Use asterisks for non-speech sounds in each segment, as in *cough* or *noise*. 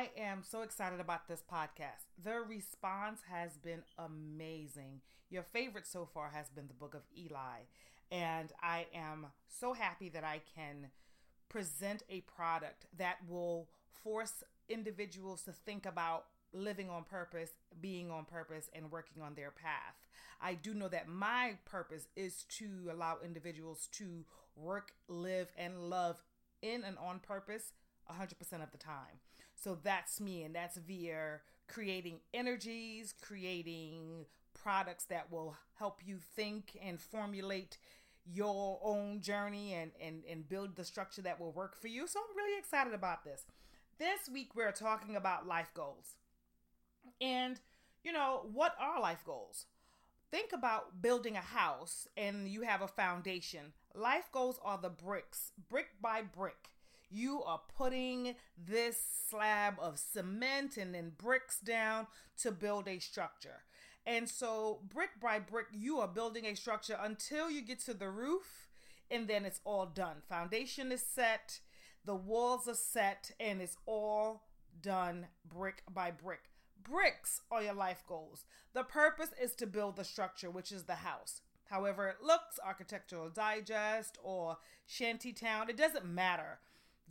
I am so excited about this podcast. The response has been amazing. Your favorite so far has been the Book of Eli. And I am so happy that I can present a product that will force individuals to think about living on purpose, being on purpose, and working on their path. I do know that my purpose is to allow individuals to work, live, and love in and on purpose 100% of the time. So that's me, and that's via creating energies, creating products that will help you think and formulate your own journey and, and, and build the structure that will work for you. So I'm really excited about this. This week, we're talking about life goals. And, you know, what are life goals? Think about building a house and you have a foundation. Life goals are the bricks, brick by brick. You are putting this slab of cement and then bricks down to build a structure. And so, brick by brick, you are building a structure until you get to the roof, and then it's all done. Foundation is set, the walls are set, and it's all done brick by brick. Bricks are your life goals. The purpose is to build the structure, which is the house. However, it looks, Architectural Digest or Shantytown, it doesn't matter.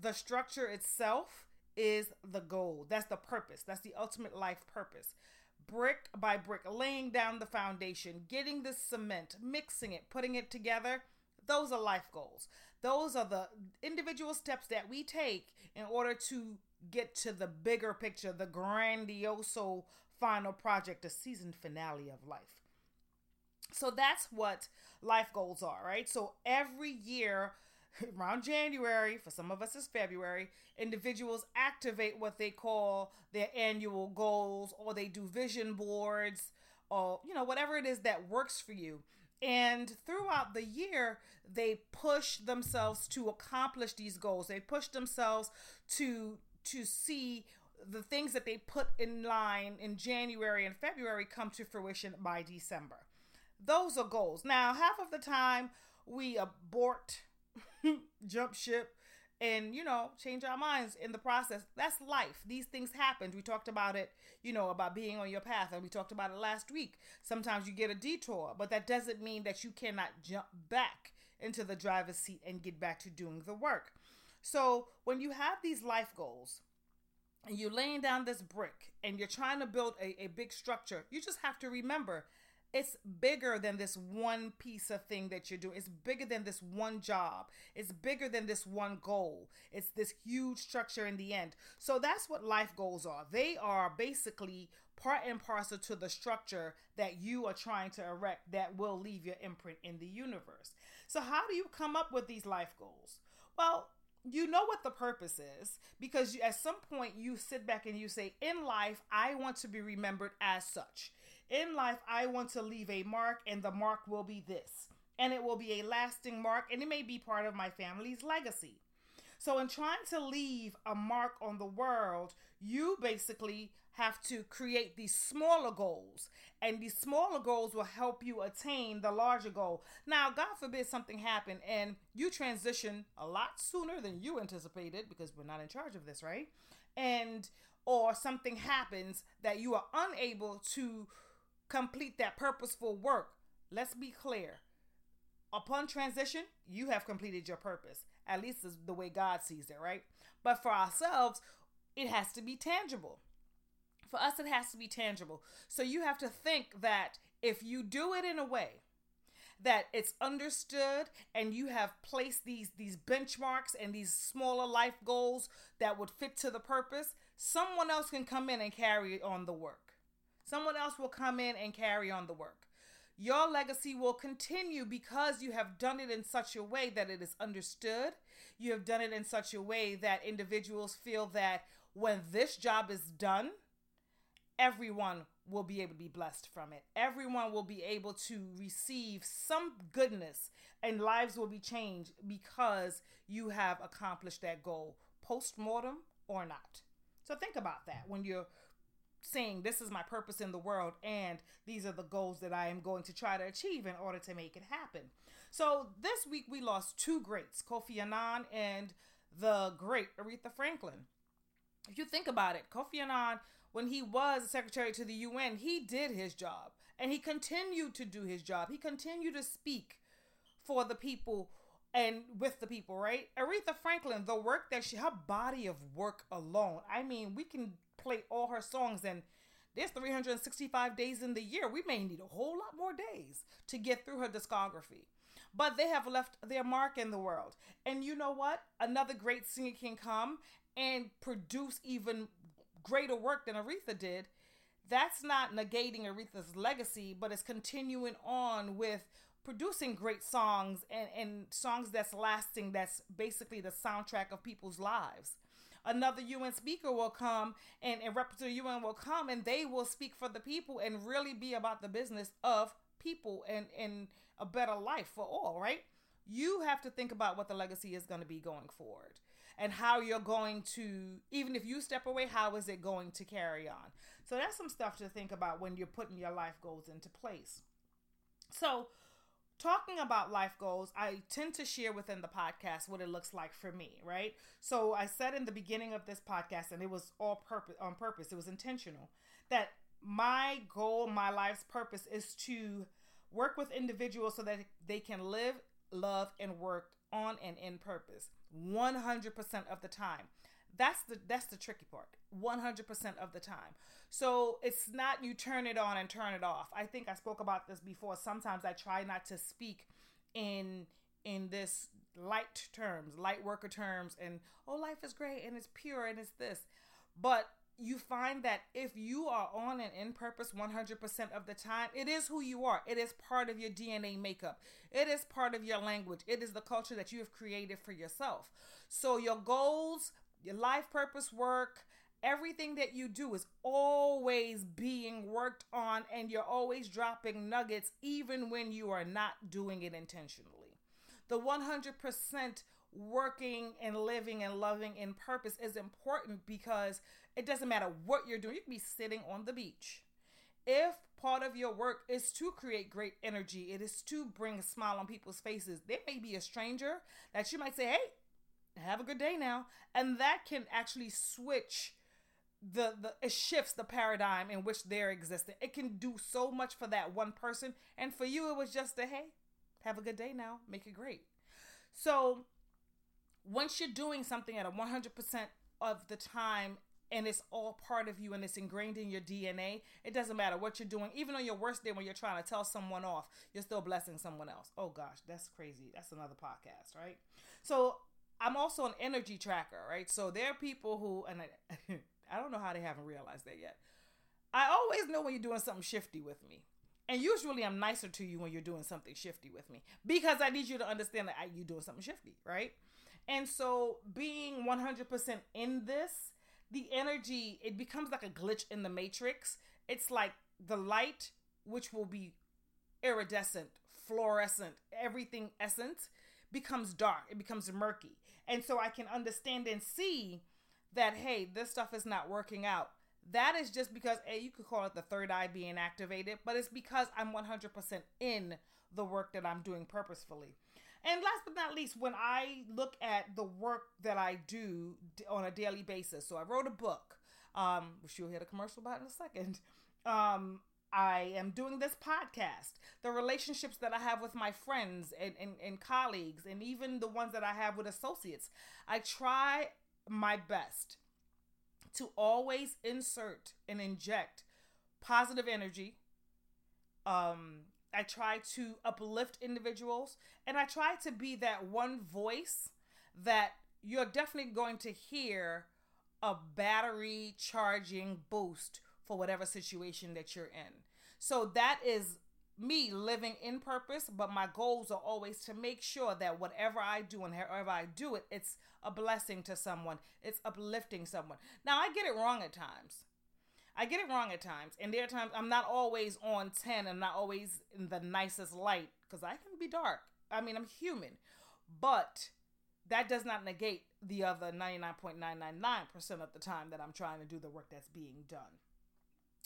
The structure itself is the goal. That's the purpose. That's the ultimate life purpose. Brick by brick, laying down the foundation, getting the cement, mixing it, putting it together. Those are life goals. Those are the individual steps that we take in order to get to the bigger picture, the grandioso final project, the season finale of life. So that's what life goals are, right? So every year, *laughs* around January, for some of us it's February, individuals activate what they call their annual goals or they do vision boards or, you know, whatever it is that works for you. And throughout the year, they push themselves to accomplish these goals. They push themselves to to see the things that they put in line in January and February come to fruition by December. Those are goals. Now, half of the time we abort, *laughs* jump ship, and you know, change our minds in the process. That's life. These things happen. We talked about it, you know, about being on your path, and we talked about it last week. Sometimes you get a detour, but that doesn't mean that you cannot jump back into the driver's seat and get back to doing the work. So when you have these life goals and you're laying down this brick and you're trying to build a, a big structure, you just have to remember it's bigger than this one piece of thing that you're doing. It's bigger than this one job. It's bigger than this one goal. It's this huge structure in the end. So that's what life goals are. They are basically part and parcel to the structure that you are trying to erect that will leave your imprint in the universe. So, how do you come up with these life goals? Well, you know what the purpose is because you, at some point you sit back and you say, In life, I want to be remembered as such. In life, I want to leave a mark, and the mark will be this. And it will be a lasting mark, and it may be part of my family's legacy. So, in trying to leave a mark on the world, you basically have to create these smaller goals, and these smaller goals will help you attain the larger goal. Now, God forbid something happen and you transition a lot sooner than you anticipated because we're not in charge of this, right? And or something happens that you are unable to complete that purposeful work. Let's be clear. Upon transition, you have completed your purpose. At least is the way God sees it, right? But for ourselves, it has to be tangible. For us, it has to be tangible. So you have to think that if you do it in a way that it's understood and you have placed these these benchmarks and these smaller life goals that would fit to the purpose, someone else can come in and carry on the work. Someone else will come in and carry on the work. Your legacy will continue because you have done it in such a way that it is understood. You have done it in such a way that individuals feel that when this job is done, everyone will be able to be blessed from it. Everyone will be able to receive some goodness and lives will be changed because you have accomplished that goal, post mortem or not. So think about that when you're saying this is my purpose in the world and these are the goals that I am going to try to achieve in order to make it happen. So this week we lost two greats, Kofi Annan and the great Aretha Franklin. if you think about it, Kofi Annan, when he was secretary to the UN, he did his job and he continued to do his job. He continued to speak for the people and with the people, right? Aretha Franklin, the work that she, her body of work alone. I mean, we can play all her songs and there's 365 days in the year. We may need a whole lot more days to get through her discography. But they have left their mark in the world. And you know what? Another great singer can come and produce even greater work than Aretha did. That's not negating Aretha's legacy, but it's continuing on with producing great songs and, and songs that's lasting, that's basically the soundtrack of people's lives. Another UN speaker will come and, and representative UN will come and they will speak for the people and really be about the business of people and, and a better life for all, right? You have to think about what the legacy is going to be going forward and how you're going to, even if you step away, how is it going to carry on? So that's some stuff to think about when you're putting your life goals into place. So, talking about life goals, I tend to share within the podcast what it looks like for me, right? So I said in the beginning of this podcast, and it was all purpose on purpose, it was intentional, that my goal, my life's purpose is to work with individuals so that they can live, love, and work on and in purpose 100% of the time. That's the that's the tricky part. 100% of the time. So it's not you turn it on and turn it off. I think I spoke about this before. Sometimes I try not to speak in in this light terms, light worker terms and oh life is great and it's pure and it's this. But you find that if you are on and in purpose 100% of the time, it is who you are. It is part of your DNA makeup. It is part of your language. It is the culture that you have created for yourself. So your goals, your life purpose work, everything that you do is always being worked on and you're always dropping nuggets even when you are not doing it intentionally. The 100% working and living and loving in purpose is important because it doesn't matter what you're doing. You can be sitting on the beach. If part of your work is to create great energy, it is to bring a smile on people's faces. There may be a stranger that you might say, "Hey, have a good day now," and that can actually switch the the it shifts the paradigm in which they're existing. It can do so much for that one person, and for you, it was just a hey, have a good day now, make it great. So once you're doing something at a 100% of the time and it's all part of you and it's ingrained in your DNA, it doesn't matter what you're doing. Even on your worst day when you're trying to tell someone off, you're still blessing someone else. Oh gosh, that's crazy. That's another podcast, right? So I'm also an energy tracker, right? So there are people who, and I, *laughs* I don't know how they haven't realized that yet. I always know when you're doing something shifty with me. And usually I'm nicer to you when you're doing something shifty with me because I need you to understand that you're doing something shifty, right? And so being 100% in this, the energy, it becomes like a glitch in the matrix. It's like the light, which will be iridescent, fluorescent, everything essence, becomes dark. It becomes murky. And so I can understand and see that, hey, this stuff is not working out. That is just because, A, you could call it the third eye being activated, but it's because I'm 100% in the work that I'm doing purposefully. And last but not least, when I look at the work that I do on a daily basis, so I wrote a book, um, which you'll hear the commercial about in a second. Um, I am doing this podcast, the relationships that I have with my friends and, and, and colleagues, and even the ones that I have with associates. I try my best to always insert and inject positive energy, um, I try to uplift individuals and I try to be that one voice that you're definitely going to hear a battery charging boost for whatever situation that you're in. So that is me living in purpose, but my goals are always to make sure that whatever I do and however I do it, it's a blessing to someone, it's uplifting someone. Now, I get it wrong at times. I get it wrong at times, and there are times I'm not always on ten. I'm not always in the nicest light because I can be dark. I mean, I'm human, but that does not negate the other 99.999% of the time that I'm trying to do the work that's being done.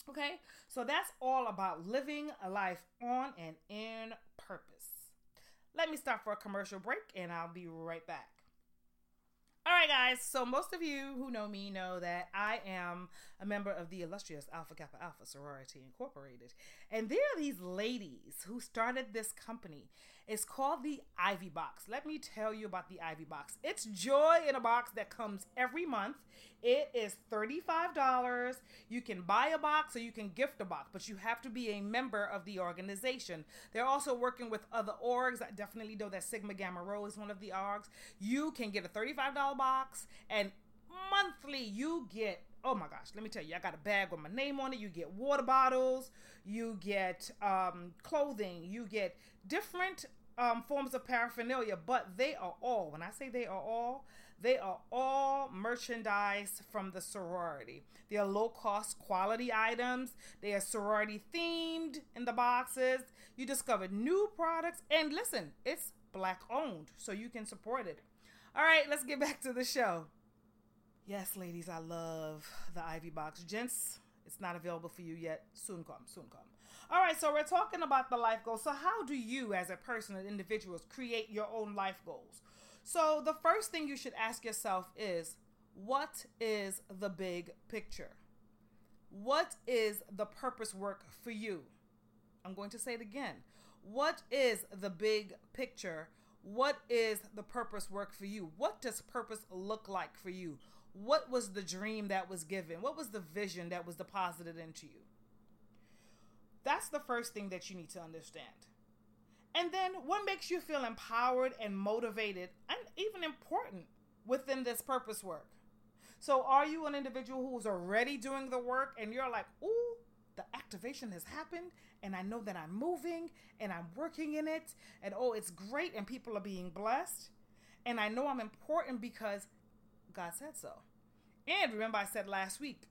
Okay, so that's all about living a life on and in purpose. Let me stop for a commercial break and I'll be right back. Guys. So, most of you who know me know that I am a member of the illustrious Alpha Kappa Alpha Sorority Incorporated. And there are these ladies who started this company. It's called the Ivy Box. Let me tell you about the Ivy Box. It's joy in a box that comes every month. It is $35. You can buy a box or you can gift a box, but you have to be a member of the organization. They're also working with other orgs. I definitely know that Sigma Gamma Rho is one of the orgs. You can get a $35 box and monthly you get oh my gosh let me tell you i got a bag with my name on it you get water bottles you get um, clothing you get different um, forms of paraphernalia but they are all when i say they are all they are all merchandise from the sorority. They are low cost quality items. They are sorority themed in the boxes. You discover new products. And listen, it's black owned, so you can support it. All right, let's get back to the show. Yes, ladies, I love the Ivy Box. Gents, it's not available for you yet. Soon come, soon come. All right, so we're talking about the life goals. So, how do you, as a person and individuals, create your own life goals? So, the first thing you should ask yourself is what is the big picture? What is the purpose work for you? I'm going to say it again. What is the big picture? What is the purpose work for you? What does purpose look like for you? What was the dream that was given? What was the vision that was deposited into you? That's the first thing that you need to understand. And then what makes you feel empowered and motivated and even important within this purpose work? So, are you an individual who's already doing the work and you're like, ooh, the activation has happened and I know that I'm moving and I'm working in it and oh, it's great and people are being blessed and I know I'm important because God said so. And remember, I said last week,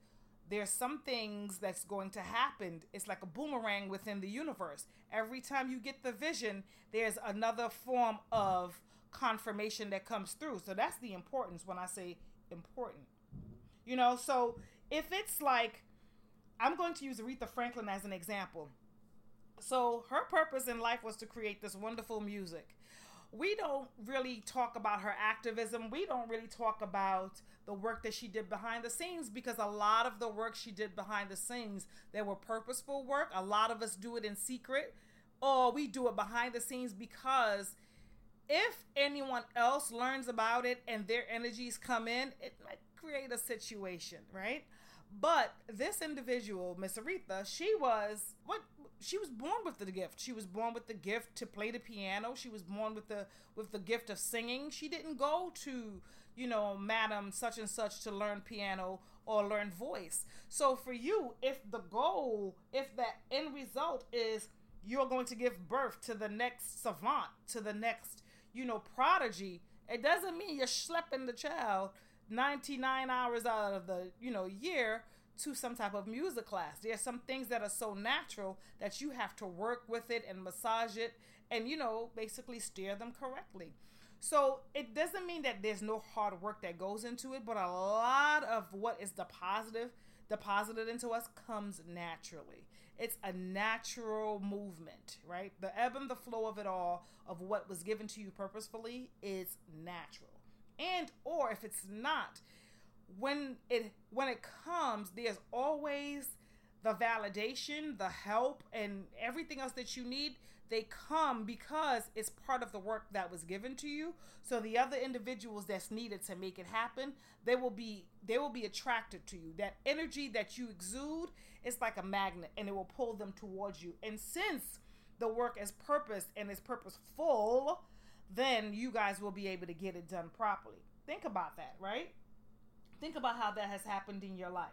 there's some things that's going to happen. It's like a boomerang within the universe. Every time you get the vision, there's another form of confirmation that comes through. So that's the importance when I say important. You know, so if it's like, I'm going to use Aretha Franklin as an example. So her purpose in life was to create this wonderful music we don't really talk about her activism. We don't really talk about the work that she did behind the scenes because a lot of the work she did behind the scenes, there were purposeful work. A lot of us do it in secret or we do it behind the scenes because if anyone else learns about it and their energies come in, it might create a situation, right? But this individual, Miss Aretha, she was what she was born with the gift. She was born with the gift to play the piano. She was born with the with the gift of singing. She didn't go to, you know, madam such and such to learn piano or learn voice. So for you, if the goal, if that end result is you're going to give birth to the next savant, to the next, you know, prodigy, it doesn't mean you're schlepping the child 99 hours out of the, you know, year to some type of music class. There's some things that are so natural that you have to work with it and massage it and, you know, basically steer them correctly. So it doesn't mean that there's no hard work that goes into it, but a lot of what is deposited deposited into us comes naturally. It's a natural movement, right? The ebb and the flow of it all of what was given to you purposefully is natural. And or if it's not, when it when it comes, there's always the validation, the help, and everything else that you need. They come because it's part of the work that was given to you. So the other individuals that's needed to make it happen, they will be they will be attracted to you. That energy that you exude is like a magnet, and it will pull them towards you. And since the work is purpose and is purposeful, then you guys will be able to get it done properly. Think about that, right? Think about how that has happened in your life.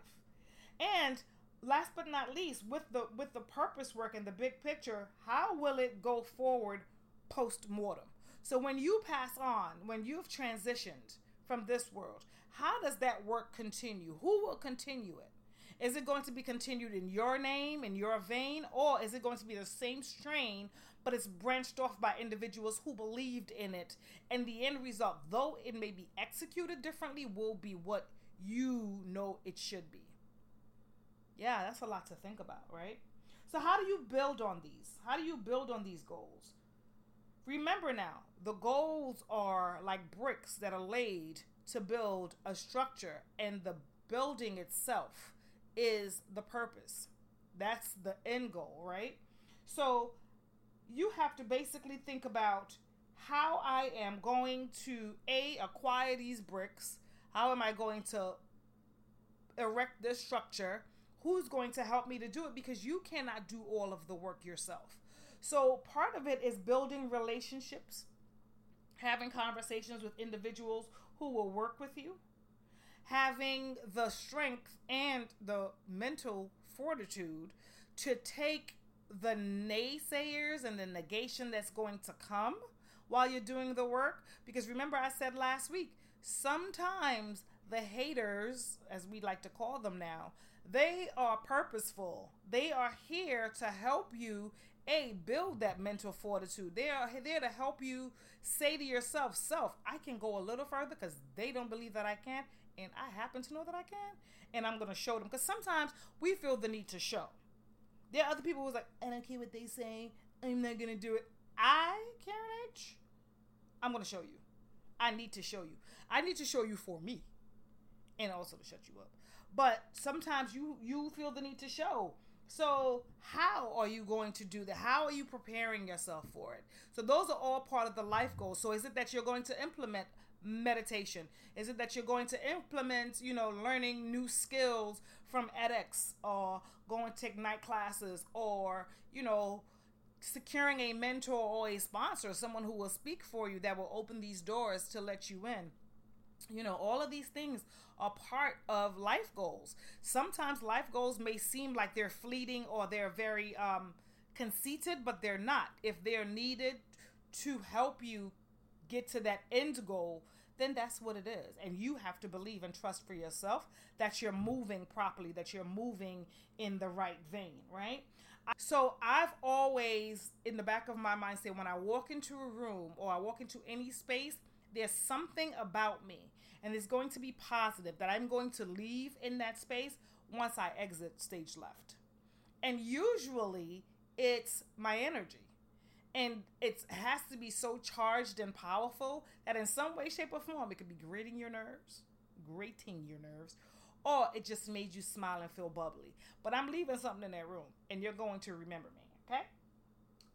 And last but not least, with the with the purpose work and the big picture, how will it go forward post mortem? So when you pass on, when you've transitioned from this world, how does that work continue? Who will continue it? Is it going to be continued in your name, in your vein, or is it going to be the same strain, but it's branched off by individuals who believed in it? And the end result, though it may be executed differently, will be what you know it should be. Yeah, that's a lot to think about, right? So, how do you build on these? How do you build on these goals? Remember now, the goals are like bricks that are laid to build a structure, and the building itself is the purpose. That's the end goal, right? So you have to basically think about how I am going to a acquire these bricks. How am I going to erect this structure? Who's going to help me to do it? Because you cannot do all of the work yourself. So part of it is building relationships, having conversations with individuals who will work with you, having the strength and the mental fortitude to take the naysayers and the negation that's going to come while you're doing the work. Because remember, I said last week, sometimes the haters, as we like to call them now, they are purposeful. They are here to help you a build that mental fortitude. They are there to help you say to yourself, "Self, I can go a little further because they don't believe that I can, and I happen to know that I can, and I'm going to show them." Because sometimes we feel the need to show. There are other people who's like, "I don't care what they say. I'm not to do it." I, Karen H, I'm to show you. I need to show you. I need to show you for me, and also to shut you up. But sometimes you you feel the need to show so, how are you going to do that? How are you preparing yourself for it? So, those are all part of the life goals. So, is it that you're going to implement meditation? Is it that you're going to implement, you know, learning new skills from edX or going to take night classes or, you know, securing a mentor or a sponsor, someone who will speak for you that will open these doors to let you in? You know, all of these things are part of life goals. Sometimes life goals may seem like they're fleeting or they're very um, conceited, but they're not. If they're needed to help you get to that end goal, then that's what it is. And you have to believe and trust for yourself that you're moving properly, that you're moving in the right vein, right? So I've always, in the back of my mind, say when I walk into a room or I walk into any space, there's something about me and it's going to be positive that I'm going to leave in that space once I exit stage left. And usually it's my energy. And it has to be so charged and powerful that in some way, shape, or form, it could be grating your nerves, grating your nerves, or it just made you smile and feel bubbly. But I'm leaving something in that room, and you're going to remember me, okay?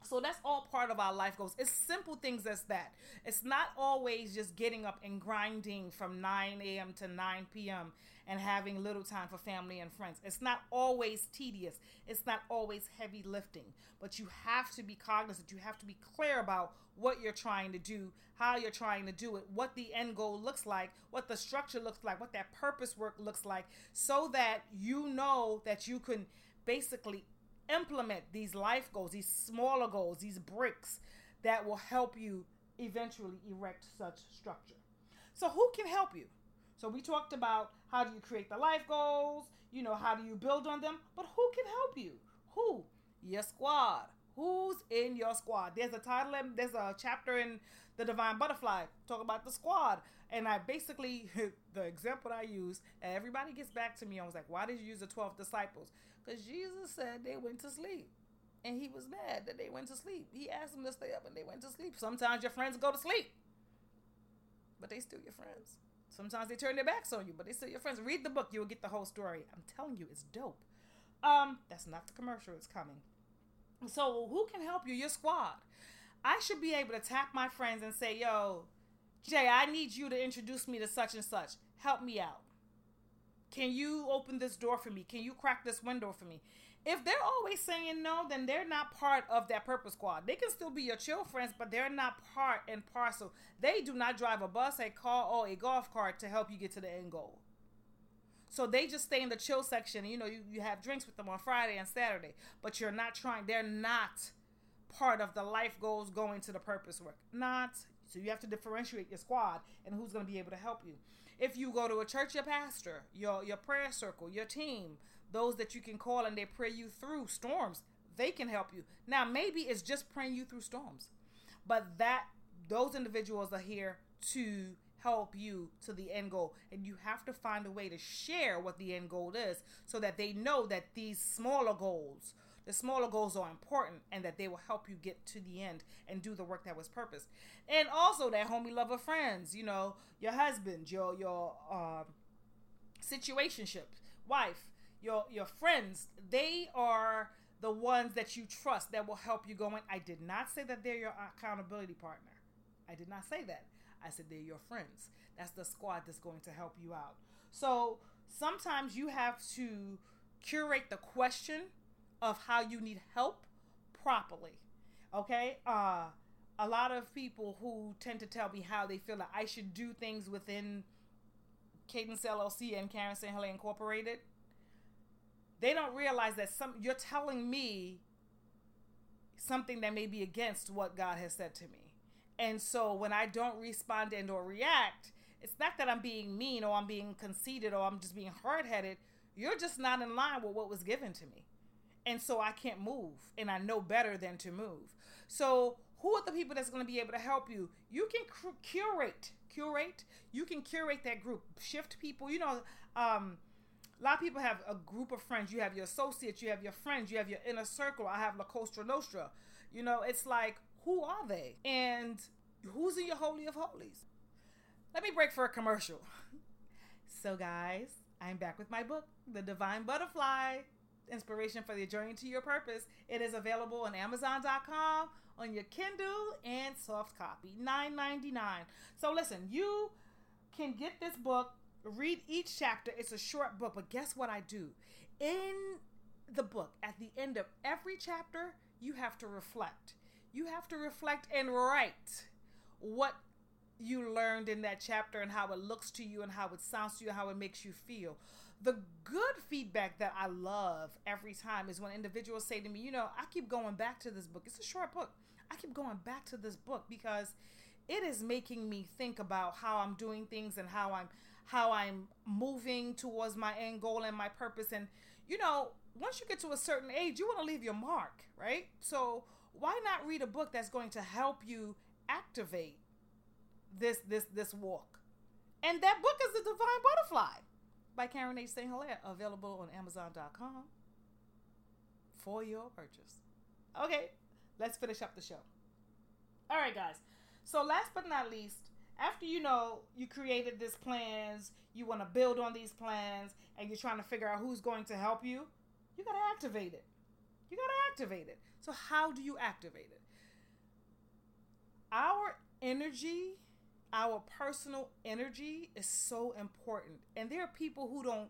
So that's all part of our life goals. It's simple things as that. It's not always just getting up and grinding from 9 a.m. to 9 p.m. and having little time for family and friends. It's not always tedious. It's not always heavy lifting. But you have to be cognizant. You have to be clear about what you're trying to do, how you're trying to do it, what the end goal looks like, what the structure looks like, what that purpose work looks like, so that you know that you can basically implement these life goals, these smaller goals, these bricks that will help you eventually erect such structure. So, who can help you? So, we talked about how do you create the life goals, you know, how do you build on them, but who can help you? Who? Your squad. Who's in your squad? There's a title, there's a chapter in the Divine Butterfly talk about the squad. And I basically, *laughs* the example I use, everybody gets back to me. I was like, why did you use the 12 disciples? Because Jesus said they went to sleep. And he was mad that they went to sleep. He asked them to stay up and they went to sleep. Sometimes your friends go to sleep, but they still your friends. Sometimes they turn their backs on you, but they still your friends. Read the book, you will get the whole story. I'm telling you, it's dope. Um, that's not the commercial, it's coming. So, who can help you? Your squad. I should be able to tap my friends and say, yo, Jay, I need you to introduce me to such and such. Help me out. Can you open this door for me? Can you crack this window for me? If they're always saying no, then they're not part of that purpose squad. They can still be your chill friends, but they're not part and parcel. They do not drive a bus, a car, or a golf cart to help you get to the end goal. So they just stay in the chill section. You know, you, you have drinks with them on Friday and Saturday, but you're not trying, they're not part of the life goals going to the purpose work. Not. So you have to differentiate your squad and who's going to be able to help you. If you go to a church, your pastor, your your prayer circle, your team, those that you can call and they pray you through storms, they can help you. Now maybe it's just praying you through storms. But that those individuals are here to help you to the end goal and you have to find a way to share what the end goal is so that they know that these smaller goals the smaller goals are important and that they will help you get to the end and do the work that was purpose. And also that homie lover friends, you know, your husband, your your uh, situationship, wife, your your friends, they are the ones that you trust that will help you go in. I did not say that they're your accountability partner. I did not say that. I said they're your friends. That's the squad that's going to help you out. So sometimes you have to curate the question of how you need help properly. Okay? Uh a lot of people who tend to tell me how they feel that I should do things within Kadence LLC and Karen St. Hilaire Incorporated, they don't realize that some you're telling me something that may be against what God has said to me. And so when I don't respond and or react, it's not that I'm being mean or I'm being conceited or I'm just being hard-headed. You're just not in line with what was given to me. And so I can't move and I know better than to move. So who are the people that's going to be able to help you? You can curate, curate. You can curate that group, shift people. You know, um, a lot of people have a group of friends. You have your associates, you have your friends, you have your inner circle. I have La Costa Nostra. You know, it's like, who are they? And who's in your Holy of Holies? Let me break for a commercial. *laughs* so, guys, I'm back with my book, The Divine Butterfly Inspiration for the Journey to Your Purpose. It is available on Amazon.com, on your Kindle, and soft copy, $9.99. So, listen, you can get this book read each chapter. It's a short book, but guess what I do? In the book, at the end of every chapter, you have to reflect. You have to reflect and write what you learned in that chapter and how it looks to you and how it sounds to you, how it makes you feel. The good feedback that I love every time is when individuals say to me, you know, I keep going back to this book. It's a short book. I keep going back to this book because it is making me think about how I'm doing things and how I'm how I'm moving towards my end goal and my purpose. And, you know, once you get to a certain age, you want to leave your mark, right? So why not read a book that's going to help you activate this this this walk? And that book is The Divine Butterfly by Karen H. St. Hilaire, available on Amazon.com for your purchase. Okay, let's finish up the show. All right, guys. So last but not least, after you know you created these plans, you want to build on these plans, and you're trying to figure out who's going to help you, you got to activate it. You got to activate it. So, how do you activate it? Our energy, our personal energy is so important. And there are people who don't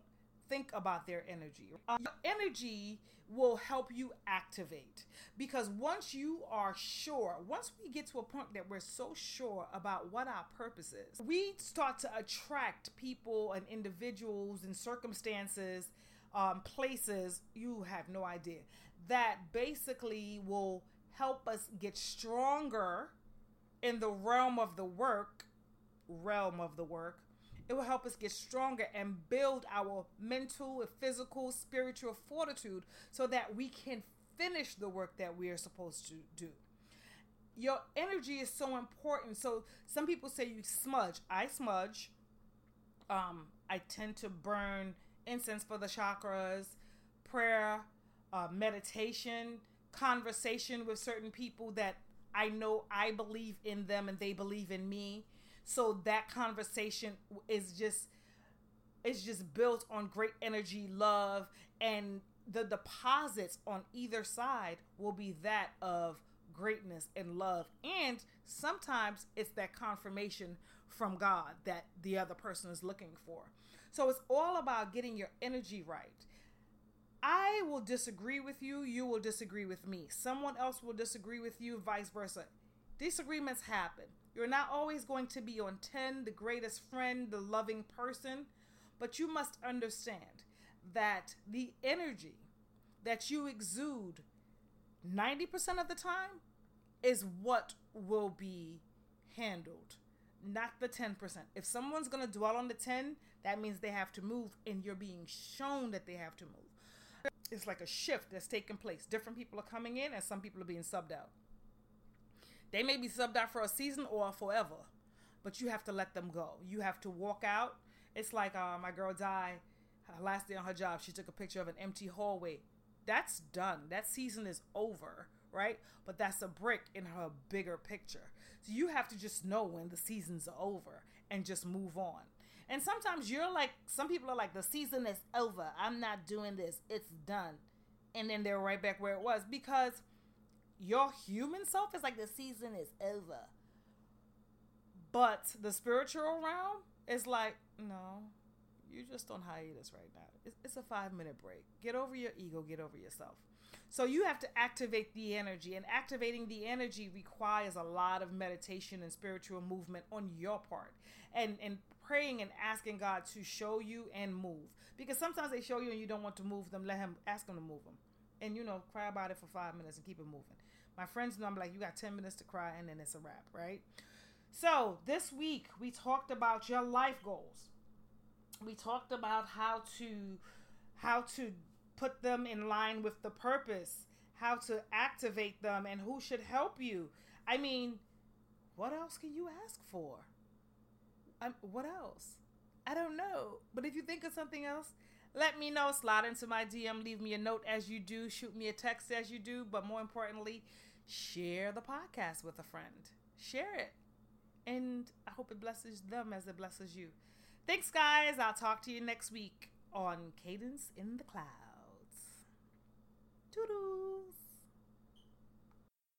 think about their energy. Uh, energy will help you activate because once you are sure, once we get to a point that we're so sure about what our purpose is, we start to attract people and individuals and circumstances, um, places you have no idea that basically will help us get stronger in the realm of the work realm of the work it will help us get stronger and build our mental, physical, spiritual fortitude so that we can finish the work that we are supposed to do. Your energy is so important. So some people say you smudge. I smudge. Um, I tend to burn incense for the chakras, prayer, uh, meditation, conversation with certain people that I know I believe in them and they believe in me so that conversation is just it's just built on great energy, love, and the deposits on either side will be that of greatness and love. And sometimes it's that confirmation from God that the other person is looking for. So it's all about getting your energy right. I will disagree with you, you will disagree with me. Someone else will disagree with you, vice versa. Disagreements happen. You're not always going to be on 10, the greatest friend, the loving person, but you must understand that the energy that you exude 90% of the time is what will be handled, not the 10%. If someone's going to dwell on the 10, that means they have to move and you're being shown that they have to move. It's like a shift that's taking place. Different people are coming in and some people are being subbed out. They may be subbed out for a season or forever, but you have to let them go. You have to walk out. It's like uh, my girl died last day on her job. She took a picture of an empty hallway. that's done. That season is over, right? But that's a brick in her bigger picture. So you have to just know when the season's are over and just move on. And sometimes you're like, some people are like, the season is over. I'm not doing this. It's done. And then they're right back where it was because your human self is like, the season is over. But the spiritual realm is like, no, you're just on hiatus right now. It's, it's a five minute break. Get over your ego, get over yourself. So you have to activate the energy, and activating the energy requires a lot of meditation and spiritual movement on your part, and and praying and asking God to show you and move. Because sometimes they show you and you don't want to move them. Let Him ask Him to move them, and you know cry about it for five minutes and keep it moving. My friends know I'm like you got ten minutes to cry and then it's a wrap, right? So this week we talked about your life goals. We talked about how to how to put them in line with the purpose, how to activate them, and who should help you. I mean, what else can you ask for? Um, what else? I don't know. But if you think of something else, let me know. Slide into my DM, leave me a note as you do, shoot me a text as you do, but more importantly, share the podcast with a friend. Share it. And I hope it blesses them as it blesses you. Thanks, guys. I'll talk to you next week on Kadence in the Clouds. Toodles.